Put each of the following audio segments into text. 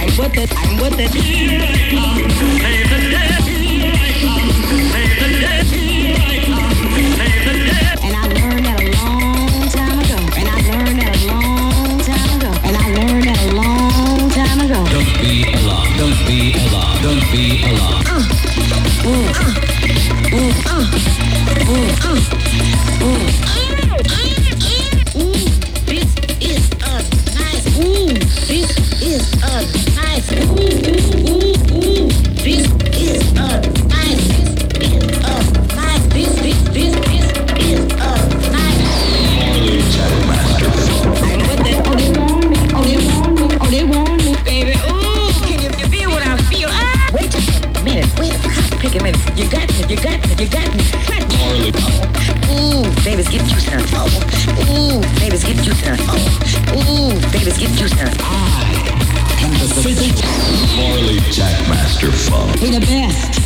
I'm with it, I'm with it. Ooh, babies, get you turn. Ooh, babies, get you turn. I am the physical Farley Jackmaster Funk. We the best.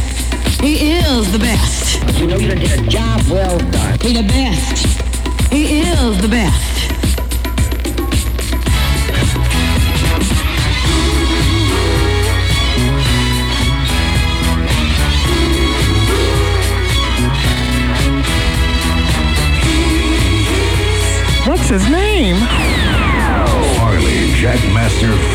He is the best. You know you did a job well done. We the best. He is the best. Mr.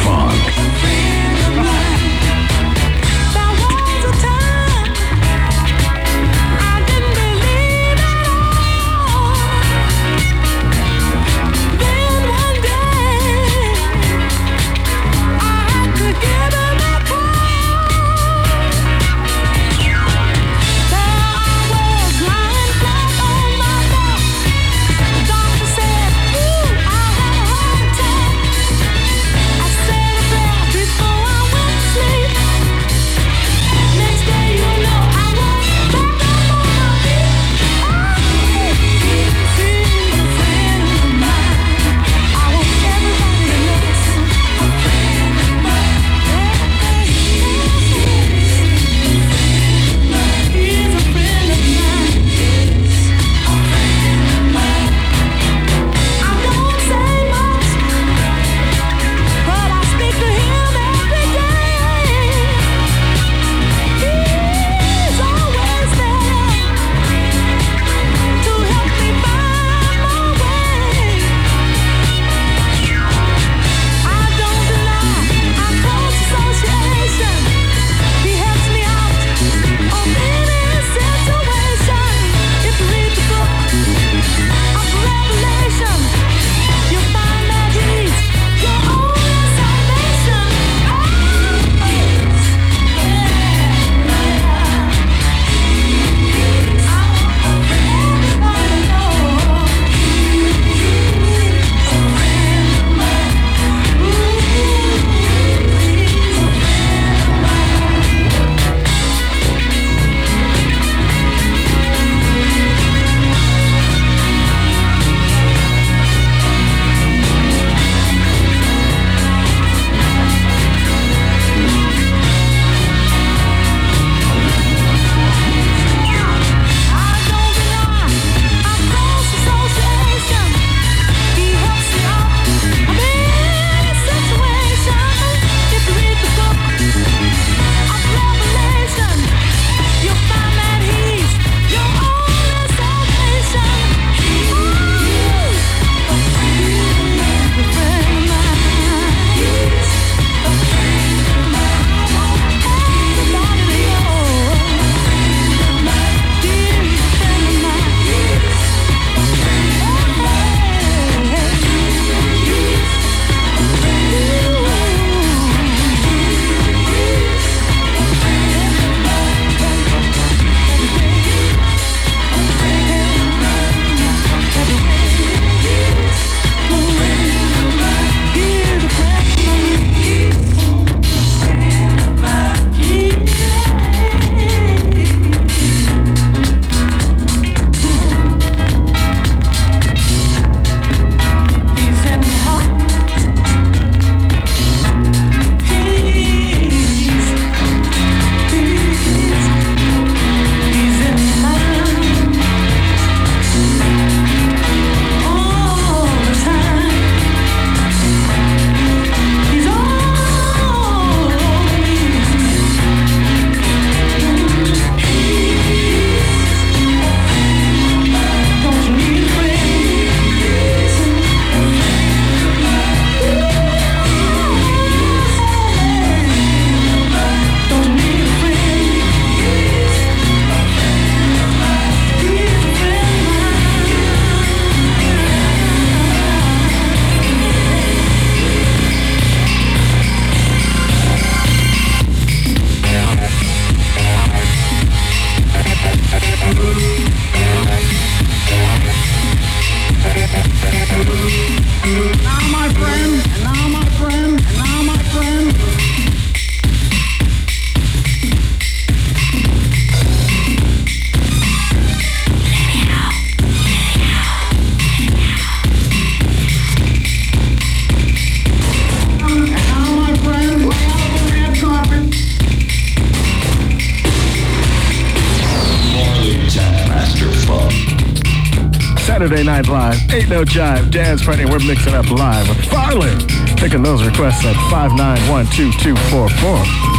Saturday Night Live, Ain't No Jive, Dance Party. We're mixing up live with Farley. Taking those requests at 5912244.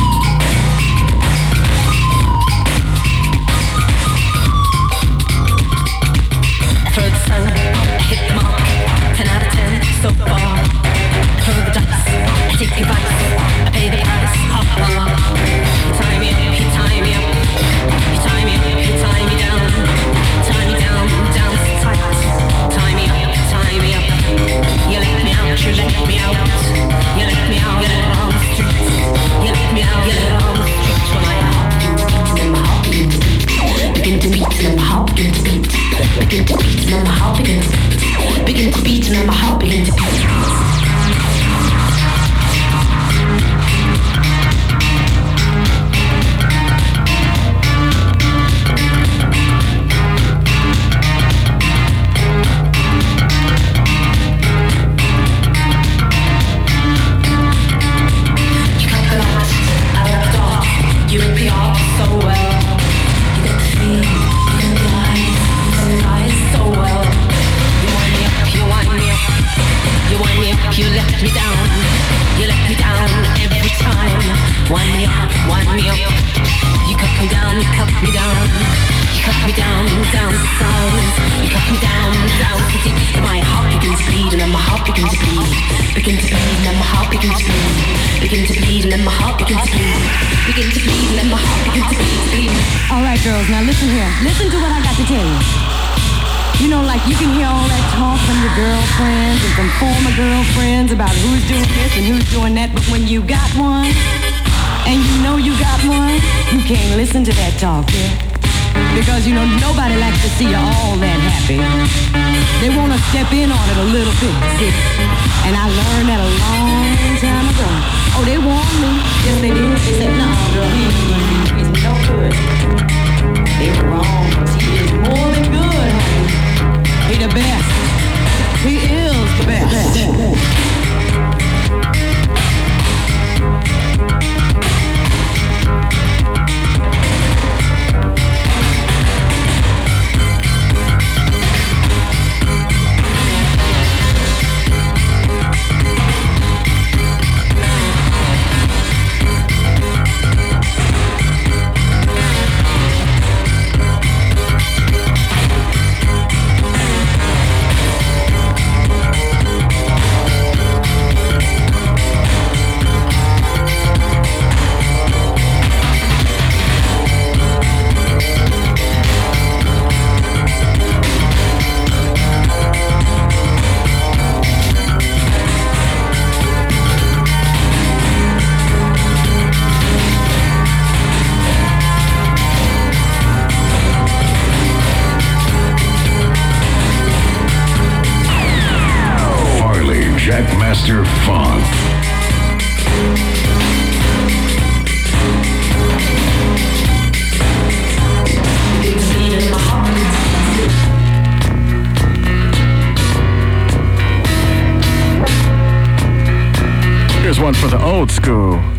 Because, you know, nobody likes to see you all that happy. They want to step in on it a little bit, see? And I learned that a long time ago. Oh, they warned me. Yes, they did. They said, no, girl, he is no good. They were wrong. He is more than good, honey. He the best. He is the best. old school.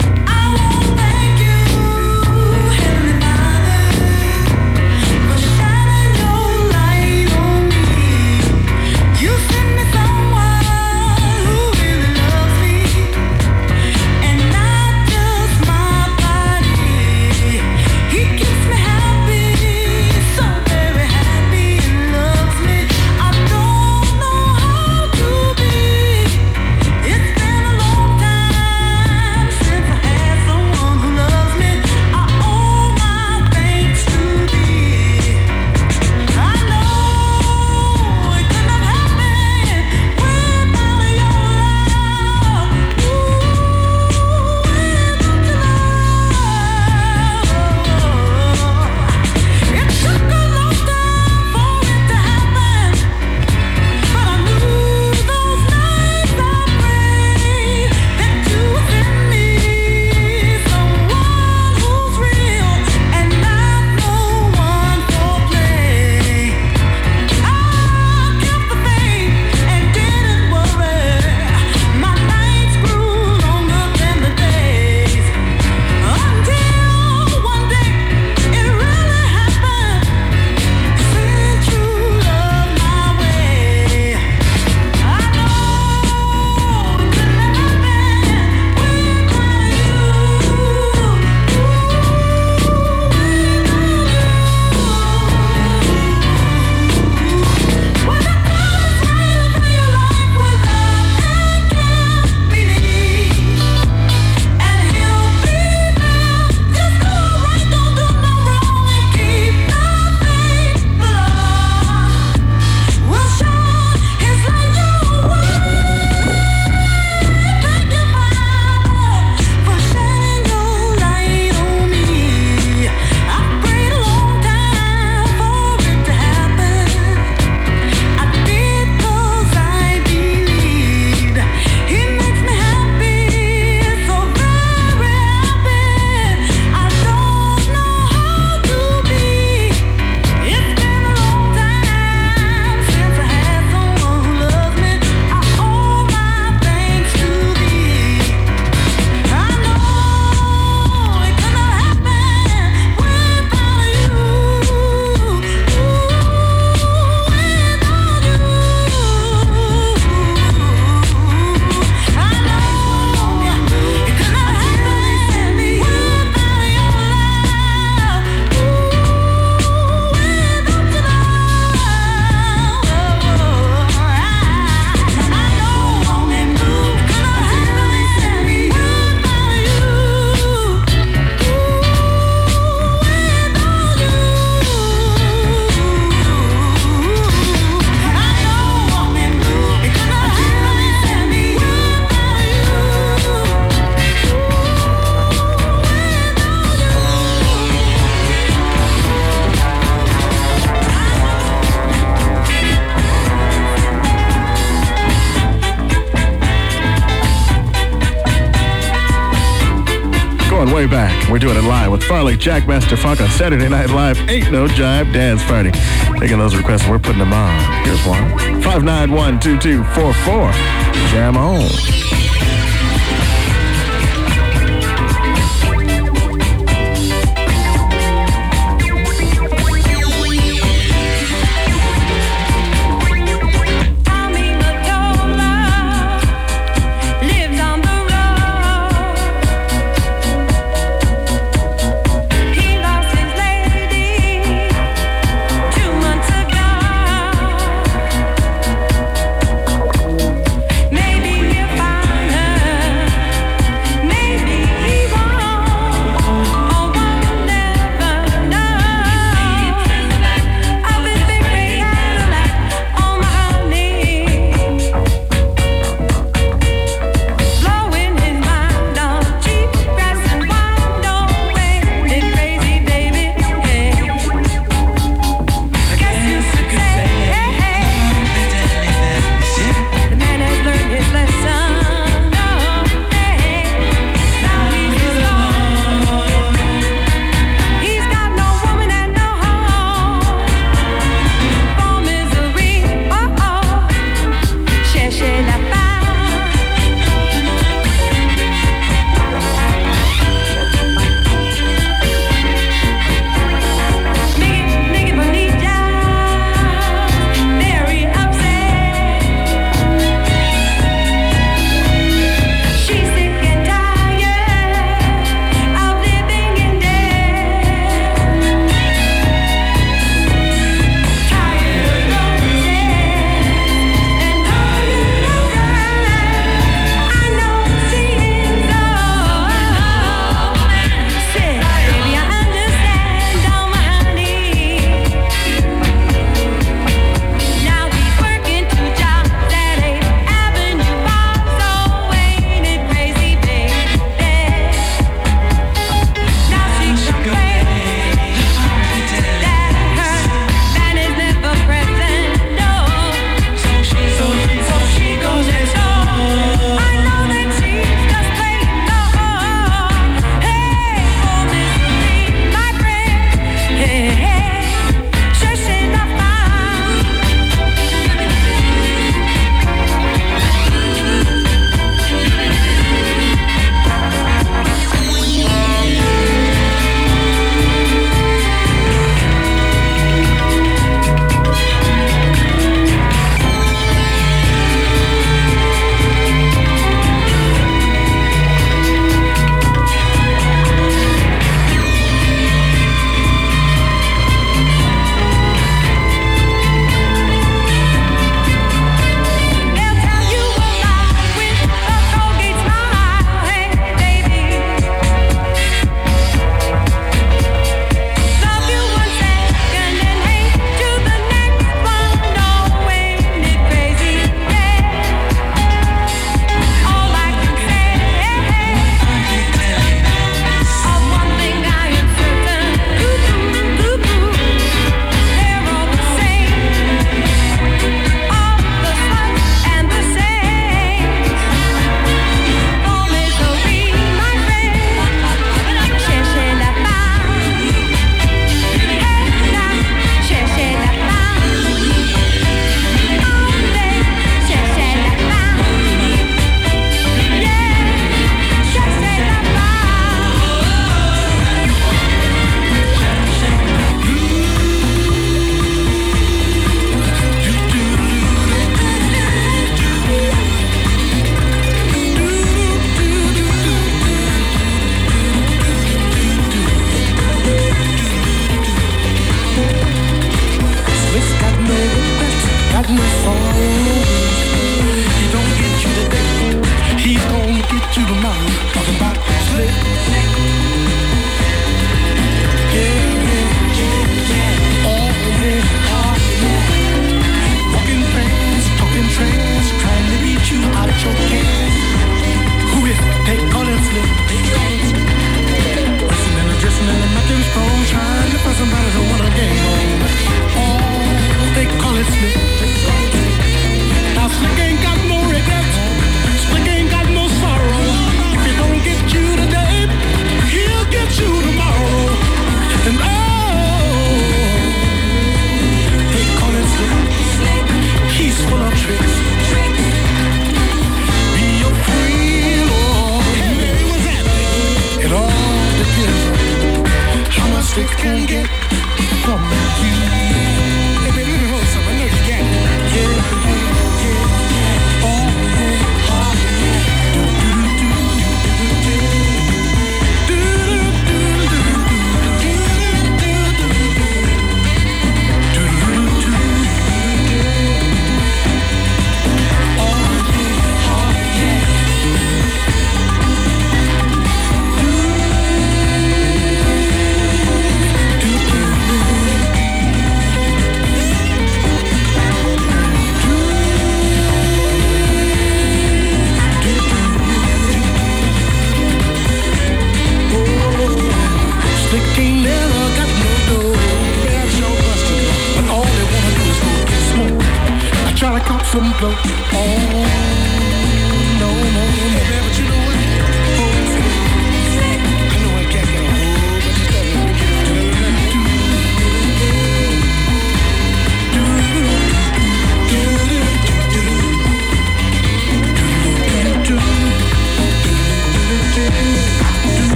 We're doing it live with Farley Jackmaster Funk on Saturday Night Live. Ain't no jive dance party. Taking those requests, we're putting them on. Here's one. 591-2244. Jam on.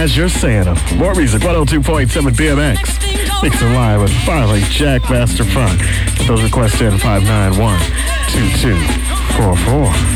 As you're saying. More music, 102.7 BMX. Mixing live with Farley Jackmaster Funk. Get those requests in 591 2244.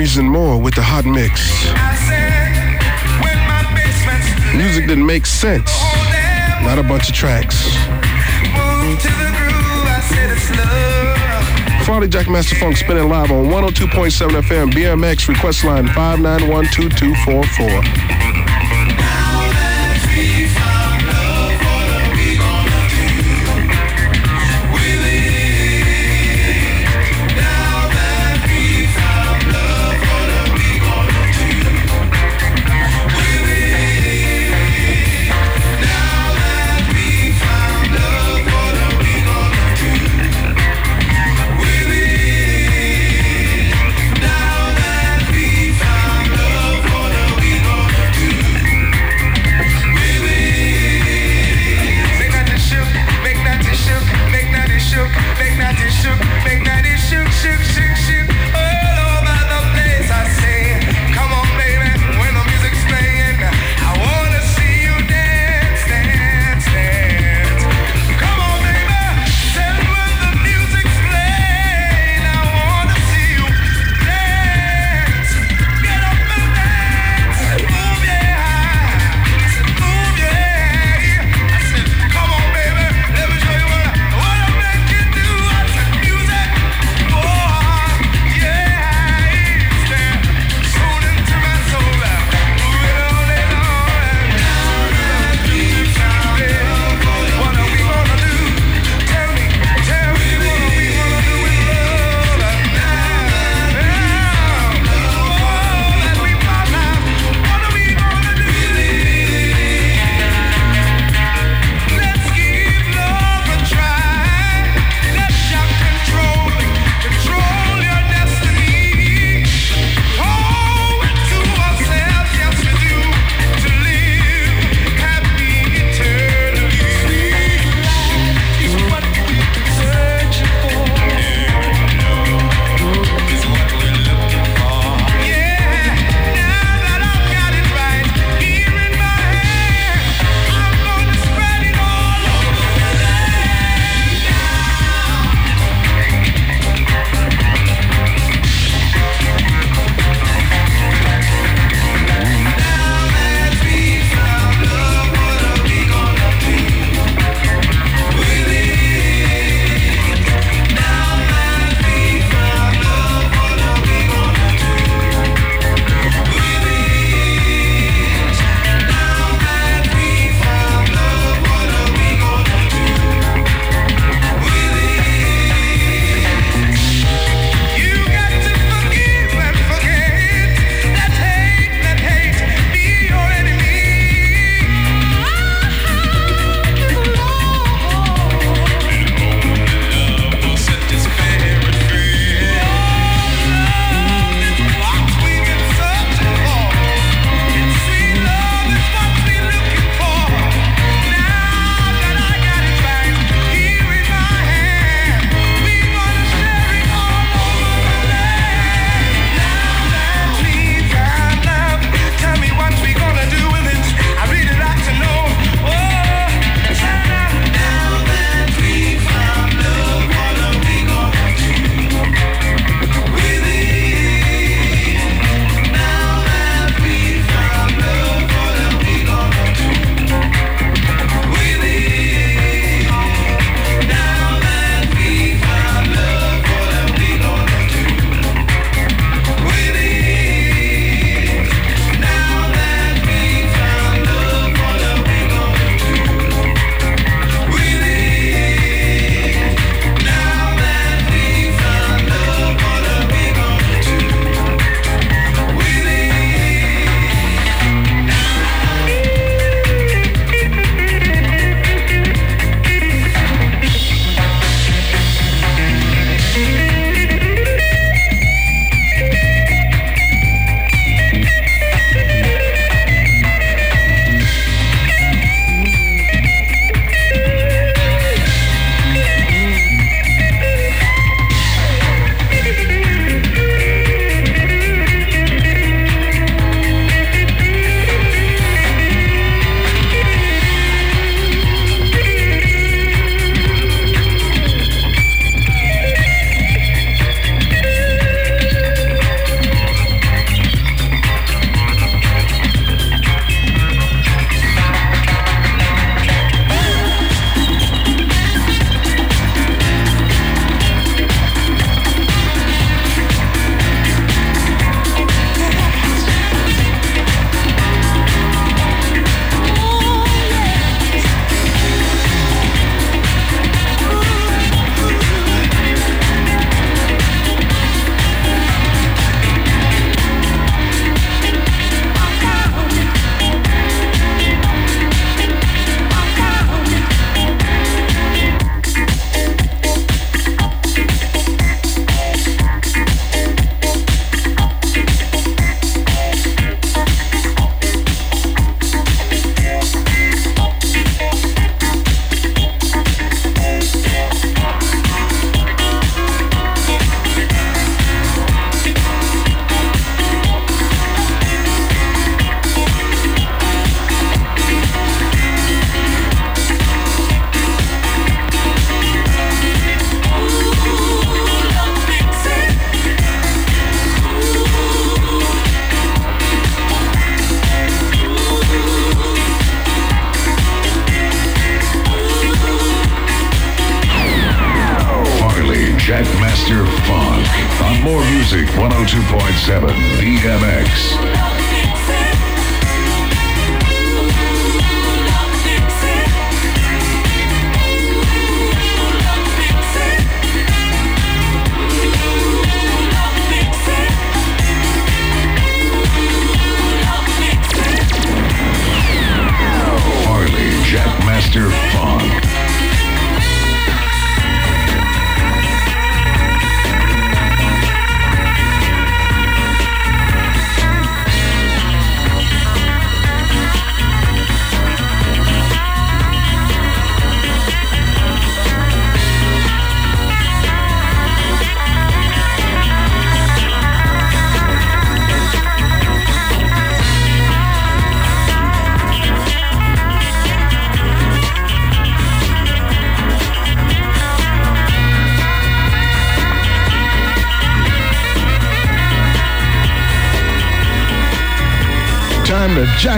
memories and more with the hot mix. Music that makes sense, not a bunch of tracks. Farley Jackmaster Funk spinning live on 102.7 FM BMX request line 5912244.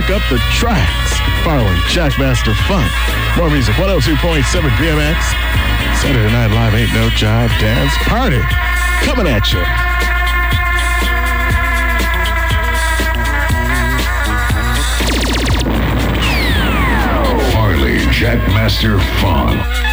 back up the tracks following Jackmaster Funk. More music, 102.7 BMX. Saturday Night Live Ain't No Jive Dance Party coming at you. Farley Jackmaster Funk.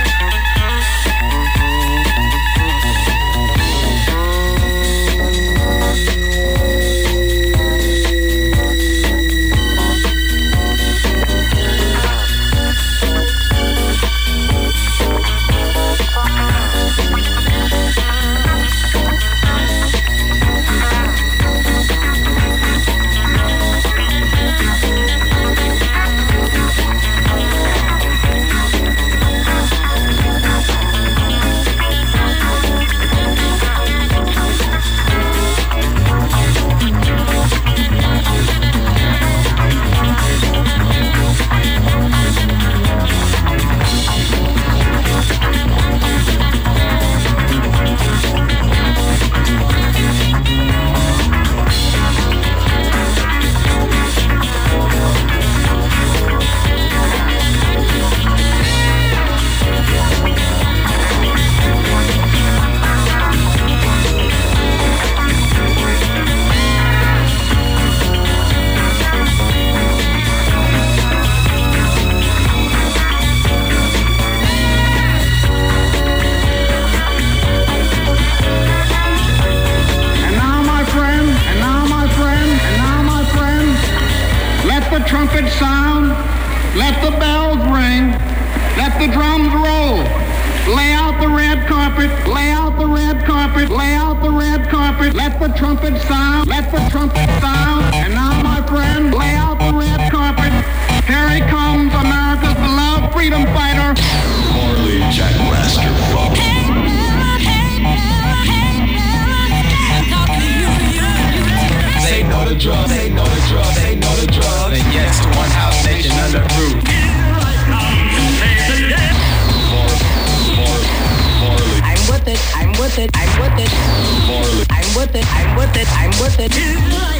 with it, I'm with it. I'm with it, I'm with it, I'm with it.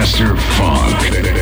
Master Funk.